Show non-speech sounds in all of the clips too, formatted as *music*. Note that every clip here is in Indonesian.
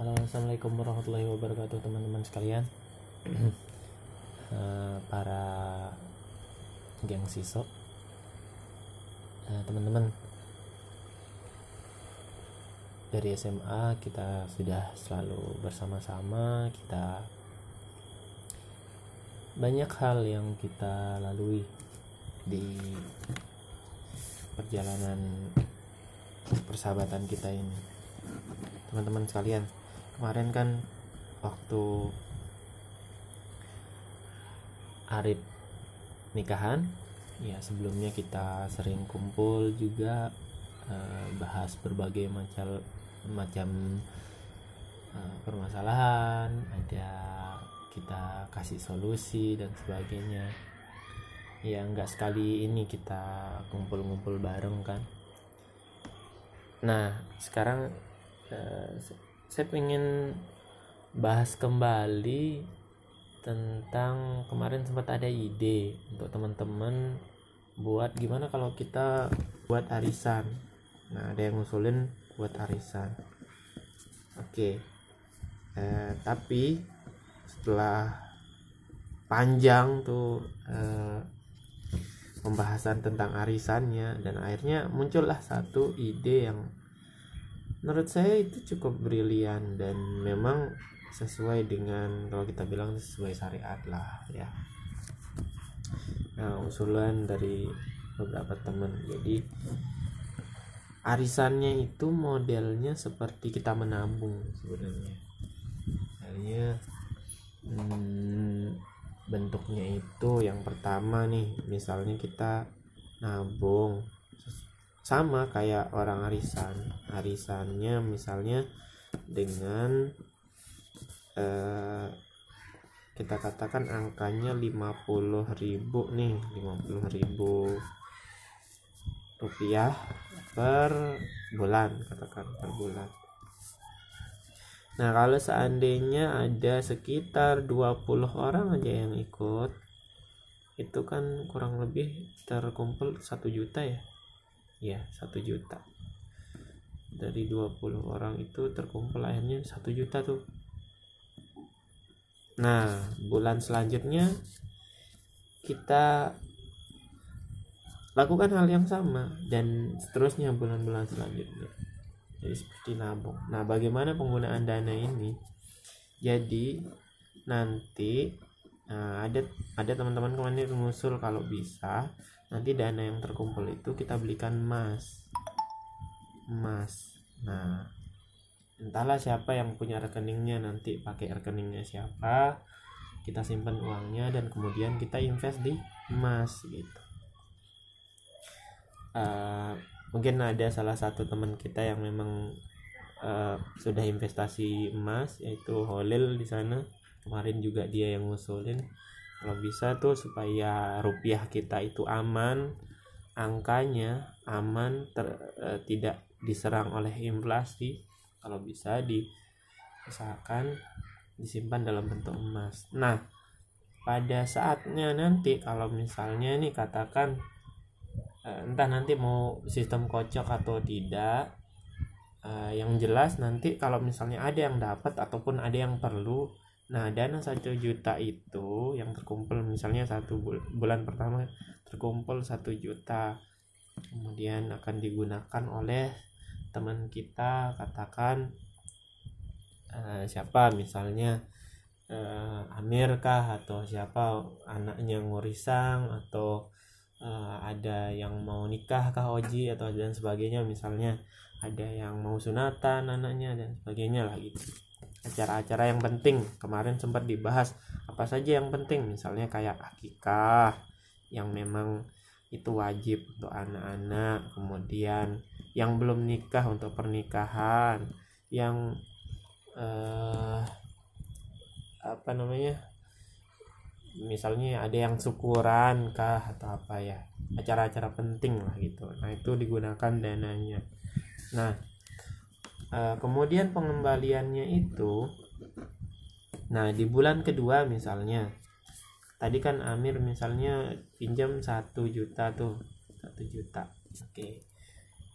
Halo, assalamualaikum warahmatullahi wabarakatuh teman-teman sekalian. *clears throat* Eh, para geng sisok, Eh, teman-teman dari SMA kita sudah selalu bersama-sama. Kita banyak hal yang kita lalui di perjalanan persahabatan kita ini teman-teman sekalian kemarin kan waktu Arif nikahan ya sebelumnya kita sering kumpul juga eh, bahas berbagai macam macam eh, permasalahan ada kita kasih solusi dan sebagainya. Ya nggak sekali ini kita kumpul-kumpul bareng kan. Nah sekarang eh, saya pengen bahas kembali tentang kemarin sempat ada ide untuk teman-teman buat gimana kalau kita buat arisan. Nah ada yang ngusulin buat arisan. Oke. Eh, tapi setelah panjang tuh eh, pembahasan tentang arisannya dan akhirnya muncullah satu ide yang menurut saya itu cukup brilian dan memang sesuai dengan kalau kita bilang sesuai syariat lah ya. Nah usulan dari beberapa teman. Jadi arisannya itu modelnya seperti kita menabung sebenarnya. Hanya hmm, bentuknya itu yang pertama nih misalnya kita nabung sama kayak orang arisan. Arisannya misalnya dengan eh, kita katakan angkanya 50.000 nih 50.000 rupiah per bulan katakan per bulan. Nah kalau seandainya ada sekitar 20 orang aja yang ikut itu kan kurang lebih terkumpul satu juta ya ya satu juta dari 20 orang itu terkumpul akhirnya satu juta tuh Nah, bulan selanjutnya kita lakukan hal yang sama dan seterusnya bulan-bulan selanjutnya. Jadi seperti nabung. Nah, bagaimana penggunaan dana ini? Jadi nanti nah, ada ada teman-teman kemarin mengusul kalau bisa nanti dana yang terkumpul itu kita belikan emas. Emas. Nah, entahlah siapa yang punya rekeningnya nanti pakai rekeningnya siapa kita simpan uangnya dan kemudian kita invest di emas gitu uh, mungkin ada salah satu teman kita yang memang uh, sudah investasi emas yaitu Holil di sana kemarin juga dia yang ngusulin kalau bisa tuh supaya rupiah kita itu aman angkanya aman ter, uh, tidak diserang oleh inflasi. Kalau bisa diusahakan disimpan dalam bentuk emas. Nah pada saatnya nanti kalau misalnya nih katakan eh, entah nanti mau sistem kocok atau tidak eh, yang jelas nanti kalau misalnya ada yang dapat ataupun ada yang perlu nah dana satu juta itu yang terkumpul misalnya satu bulan pertama terkumpul satu juta. Kemudian akan digunakan oleh teman kita katakan uh, siapa misalnya uh, Amir kah atau siapa anaknya ngurisang atau uh, ada yang mau nikah kah Oji atau dan sebagainya. Misalnya ada yang mau sunatan anaknya dan sebagainya lah gitu acara-acara yang penting. Kemarin sempat dibahas apa saja yang penting. Misalnya kayak akikah yang memang itu wajib untuk anak-anak. Kemudian yang belum nikah untuk pernikahan. Yang uh, apa namanya? Misalnya ada yang syukuran kah atau apa ya? Acara-acara penting lah gitu. Nah itu digunakan dananya. Nah uh, kemudian pengembaliannya itu nah di bulan kedua misalnya tadi kan Amir misalnya pinjam satu juta tuh satu juta oke. Okay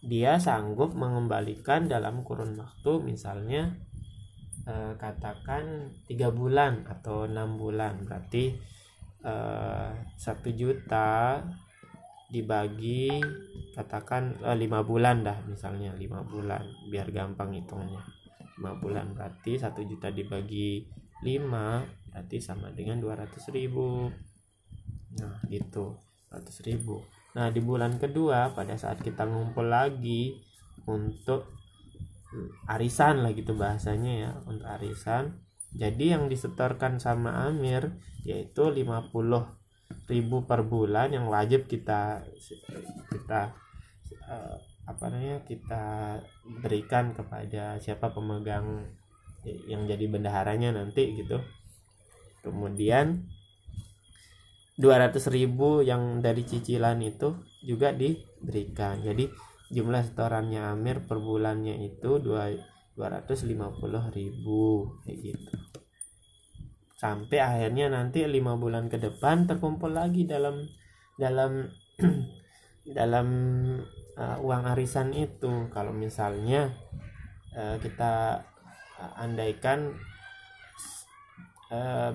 dia sanggup mengembalikan dalam kurun waktu misalnya eh, katakan tiga bulan atau enam bulan berarti eh, satu juta dibagi katakan eh, lima bulan dah misalnya lima bulan biar gampang hitungnya lima bulan berarti satu juta dibagi lima berarti sama dengan dua ratus ribu. Nah gitu ratus ribu. Nah di bulan kedua pada saat kita ngumpul lagi untuk arisan lah gitu bahasanya ya untuk arisan jadi yang disetorkan sama Amir yaitu 50 ribu per bulan yang wajib kita kita uh, apa namanya kita berikan kepada siapa pemegang yang jadi bendaharanya nanti gitu. Kemudian 200 ribu yang dari cicilan itu juga diberikan. Jadi jumlah setorannya Amir per bulannya itu 250 ribu kayak gitu sampai akhirnya nanti lima bulan ke depan terkumpul lagi dalam dalam *clears throat* dalam uh, uang arisan itu. Kalau misalnya uh, kita uh, andaikan uh,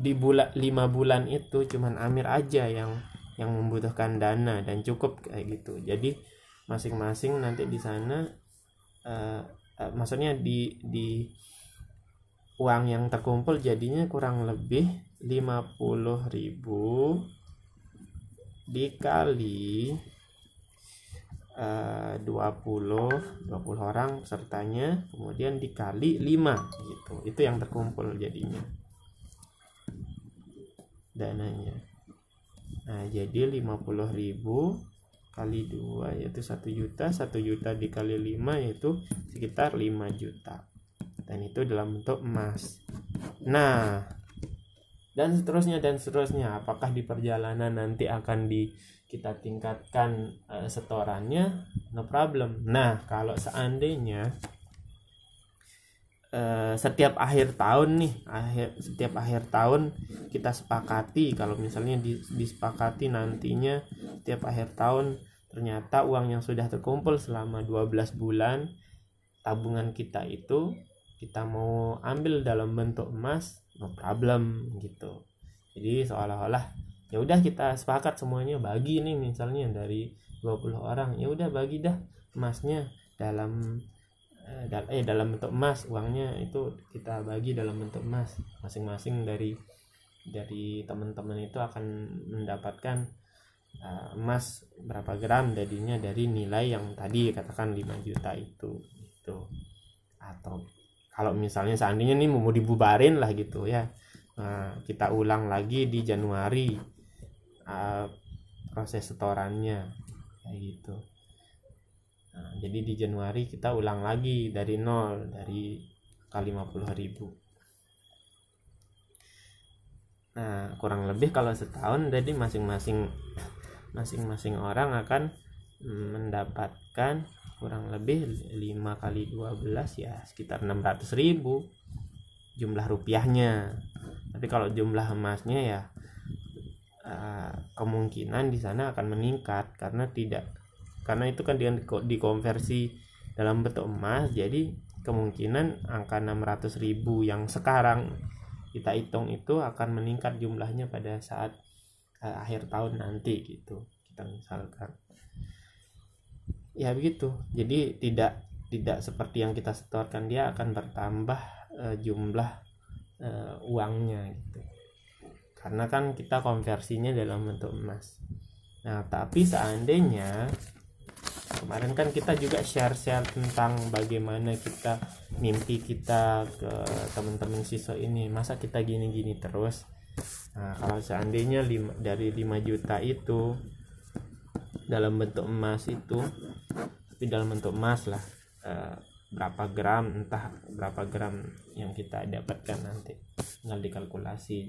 di bulan lima bulan itu cuman Amir aja yang yang membutuhkan dana dan cukup kayak gitu. Jadi masing-masing nanti di sana uh, uh, maksudnya di di uang yang terkumpul jadinya kurang lebih 50.000 dikali uh, 20 20 orang sertanya kemudian dikali 5 gitu. Itu yang terkumpul jadinya. Dananya. Nah jadi 50.000 kali 2 yaitu 1 juta 1 juta dikali 5 yaitu sekitar 5 juta dan itu dalam bentuk emas. Nah dan seterusnya dan seterusnya. Apakah di perjalanan nanti akan di kita tingkatkan uh, setorannya? No problem. Nah kalau seandainya uh, setiap akhir tahun nih akhir setiap akhir tahun kita sepakati kalau misalnya disepakati nantinya setiap akhir tahun ternyata uang yang sudah terkumpul selama 12 bulan tabungan kita itu kita mau ambil dalam bentuk emas no problem gitu. Jadi seolah-olah ya udah kita sepakat semuanya bagi nih misalnya dari 20 orang ya udah bagi dah emasnya dalam eh, eh dalam bentuk emas uangnya itu kita bagi dalam bentuk emas. Masing-masing dari dari teman-teman itu akan mendapatkan uh, emas berapa gram jadinya dari nilai yang tadi katakan 5 juta itu itu atau kalau misalnya seandainya nih mau dibubarin lah gitu ya. Nah, kita ulang lagi di Januari uh, proses setorannya kayak gitu. Nah, jadi di Januari kita ulang lagi dari nol dari kali 50 ribu. Nah kurang lebih kalau setahun jadi masing-masing masing-masing orang akan mendapatkan kurang lebih 5 kali 12 ya sekitar 600 ribu jumlah rupiahnya. Tapi kalau jumlah emasnya ya uh, kemungkinan di sana akan meningkat karena tidak karena itu kan dengan dikonversi dalam bentuk emas jadi kemungkinan angka 600 ribu yang sekarang kita hitung itu akan meningkat jumlahnya pada saat uh, akhir tahun nanti gitu kita misalkan ya begitu. Jadi tidak tidak seperti yang kita setorkan dia akan bertambah uh, jumlah uh, uangnya gitu. Karena kan kita konversinya dalam bentuk emas. Nah tapi seandainya kemarin kan kita juga share-share tentang bagaimana kita mimpi kita ke teman-teman siswa ini masa kita gini-gini terus. Nah kalau seandainya lima, dari 5 juta itu dalam bentuk emas itu tapi dalam bentuk emas lah e, berapa gram entah berapa gram yang kita dapatkan nanti tinggal dikalkulasi.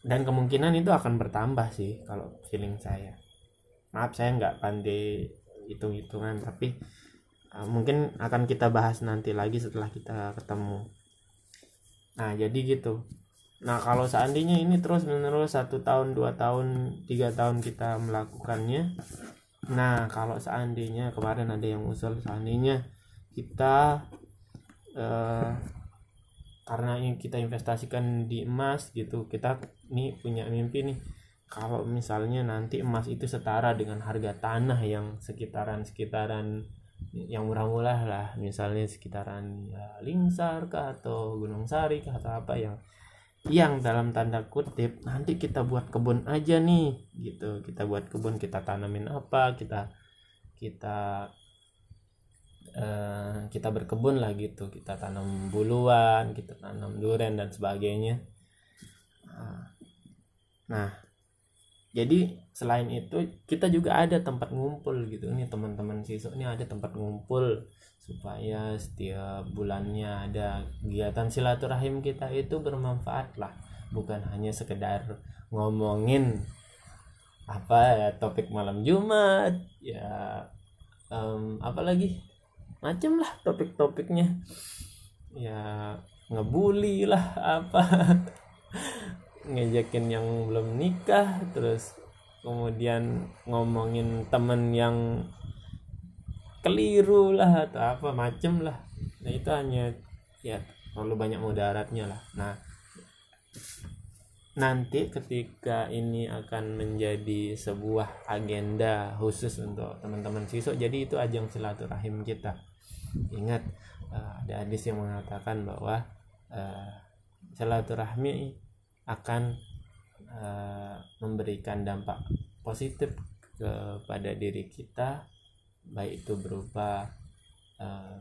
Dan kemungkinan itu akan bertambah sih kalau feeling saya. Maaf saya nggak pandai hitung-hitungan tapi uh, mungkin akan kita bahas nanti lagi setelah kita ketemu. Nah jadi gitu Nah kalau seandainya ini terus menerus satu tahun dua tahun tiga tahun kita melakukannya, nah kalau seandainya kemarin ada yang usul seandainya kita uh, karena ini kita investasikan di emas gitu kita nih punya mimpi nih kalau misalnya nanti emas itu setara dengan harga tanah yang sekitaran sekitaran yang murah-murah lah misalnya sekitaran ya Lingsar kah atau Gunung Sari kah atau apa yang yang dalam tanda kutip nanti kita buat kebun aja nih gitu. Kita buat kebun kita tanamin apa kita kita uh, kita berkebun lah gitu. Kita tanam buluan kita tanam durian dan sebagainya. Nah jadi selain itu kita juga ada tempat ngumpul gitu. Ini teman-teman siswa ini ada tempat ngumpul supaya setiap bulannya ada kegiatan silaturahim kita itu bermanfaat lah. Bukan hanya sekedar ngomongin apa ya topik malam Jumat ya um, apa lagi macem lah topik-topiknya. Ya ngebully lah apa *laughs* ngejakin yang belum nikah terus kemudian ngomongin temen yang keliru lah atau apa macem lah. Nah itu hanya ya terlalu banyak mudaratnya lah. Nah nanti ketika ini akan menjadi sebuah agenda khusus untuk teman-teman siswa jadi itu ajang silaturahim kita. Ingat uh, ada hadis yang mengatakan bahwa uh, silaturahmi akan uh, memberikan dampak positif kepada diri kita baik itu berupa uh,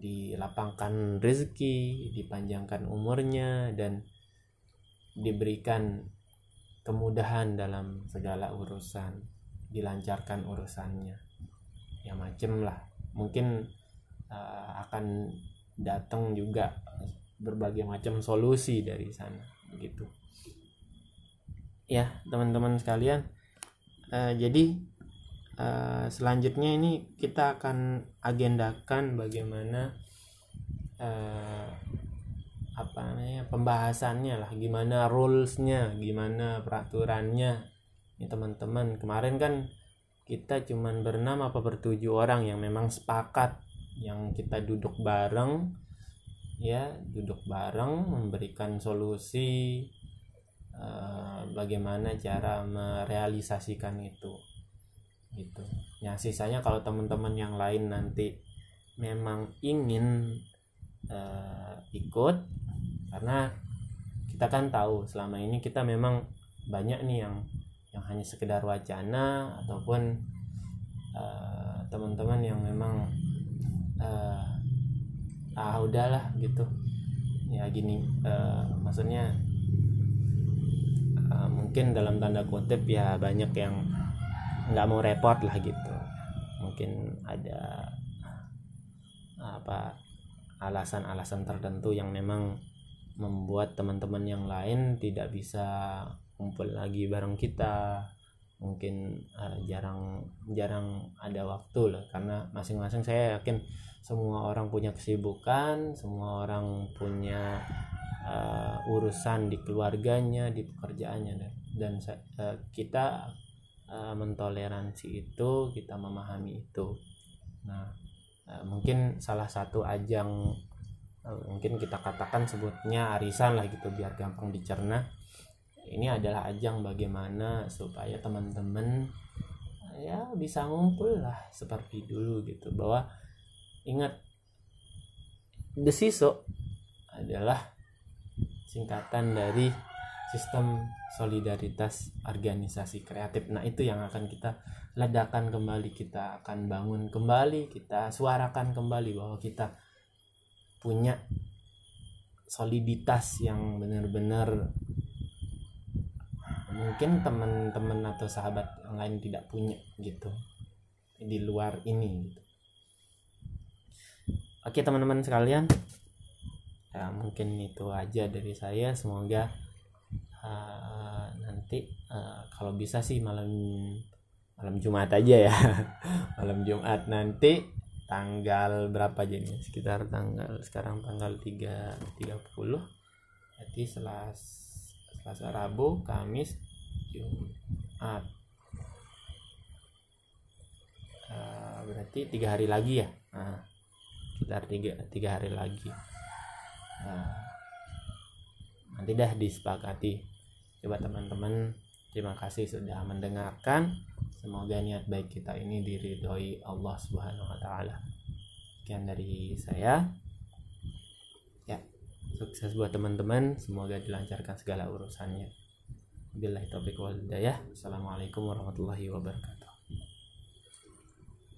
dilapangkan rezeki, dipanjangkan umurnya dan diberikan kemudahan dalam segala urusan, dilancarkan urusannya. Ya macem lah. Mungkin uh, akan datang juga berbagai macam solusi dari sana begitu ya teman-teman sekalian. Uh, jadi uh, selanjutnya ini kita akan agendakan bagaimana uh, apa namanya pembahasannya lah. Gimana rulesnya gimana peraturannya. Ini teman-teman kemarin kan kita cuman berenam apa bertujuh orang yang memang sepakat yang kita duduk bareng ya duduk bareng memberikan solusi Eh, bagaimana cara merealisasikan itu gitu. Ya sisanya kalau teman-teman yang lain nanti memang ingin uh, ikut karena kita kan tahu selama ini kita memang banyak nih yang yang hanya sekedar wacana ataupun uh, teman-teman yang memang uh, ah udahlah gitu. Ya gini uh, maksudnya uh, mungkin dalam tanda kutip ya banyak yang nggak mau repot lah gitu. Mungkin ada apa alasan-alasan tertentu yang memang membuat teman-teman yang lain tidak bisa kumpul lagi bareng kita. Mungkin uh, jarang jarang ada waktu lah karena masing-masing saya yakin semua orang punya kesibukan semua orang punya uh, urusan di keluarganya di pekerjaannya dan, dan uh, kita uh, mentoleransi itu kita memahami itu. Nah uh, mungkin salah satu ajang uh, mungkin kita katakan sebutnya arisan lah gitu biar gampang dicerna. Ini adalah ajang bagaimana supaya teman-teman ya bisa ngumpul lah seperti dulu gitu bahwa ingat desiso adalah singkatan dari sistem solidaritas organisasi kreatif. Nah, itu yang akan kita ledakan kembali, kita akan bangun kembali, kita suarakan kembali bahwa kita punya soliditas yang benar-benar mungkin teman-teman atau sahabat yang lain tidak punya gitu di luar ini gitu. Oke teman-teman sekalian. Ya mungkin itu aja dari saya. Semoga uh, nanti uh, kalau bisa sih malam malam Jumat aja ya. *laughs* Malam Jumat nanti tanggal berapa jadi sekitar tanggal sekarang tanggal 3 30 jadi selas Selasa Rabu Kamis Jumat. Uh, berarti tiga hari lagi ya? Nah, sekitar tiga, tiga hari lagi. Nah, nanti dah disepakati. Coba teman-teman terima kasih sudah mendengarkan. Semoga niat baik kita ini diridhoi Allah Subhanahu wa taala. Sekian dari saya. Ya sukses buat teman-teman. Semoga dilancarkan segala urusannya. Billahi taufiq hidayah. Assalamualaikum warahmatullahi wabarakatuh.